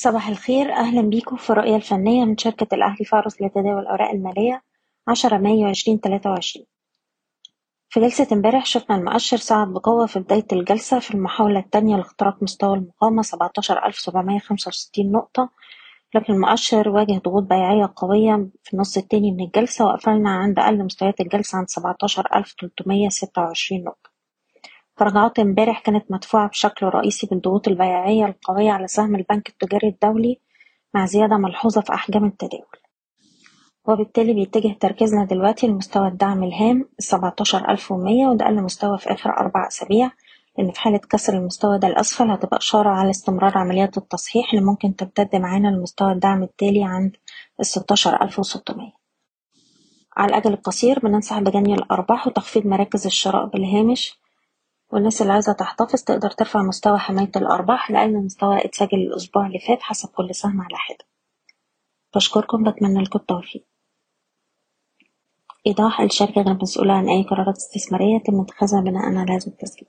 صباح الخير أهلا بيكم في الرؤية الفنية من شركة الأهلي فارس لتداول الأوراق المالية عشرة مايو عشرين تلاتة وعشرين. في جلسة امبارح شفنا المؤشر صعد بقوة في بداية الجلسة في المحاولة التانية لاختراق مستوى المقاومة سبعتاشر ألف سبعمية خمسة وستين نقطة لكن المؤشر واجه ضغوط بيعية قوية في النص التاني من الجلسة وقفلنا عند أقل مستويات الجلسة عند سبعتاشر ألف تلتمية ستة وعشرين نقطة. تراجعات امبارح كانت مدفوعة بشكل رئيسي بالضغوط البيعية القوية على سهم البنك التجاري الدولي مع زيادة ملحوظة في أحجام التداول. وبالتالي بيتجه تركيزنا دلوقتي لمستوى الدعم الهام السبعتاشر ألف ومية وده أقل مستوى في آخر أربع أسابيع لأن في حالة كسر المستوى ده الأسفل هتبقى إشارة على استمرار عمليات التصحيح اللي ممكن تمتد معانا لمستوى الدعم التالي عند الستاشر ألف وستمية. على الأجل القصير بننصح بجني الأرباح وتخفيض مراكز الشراء بالهامش والناس اللي عايزة تحتفظ تقدر ترفع مستوى حماية الأرباح لأقل مستوى اتسجل الأسبوع اللي فات حسب كل سهم على حدة. بشكركم بتمنى لكم التوفيق. إيضاح الشركة غير مسؤولة عن أي قرارات استثمارية يتم اتخاذها بناء على هذا التسجيل.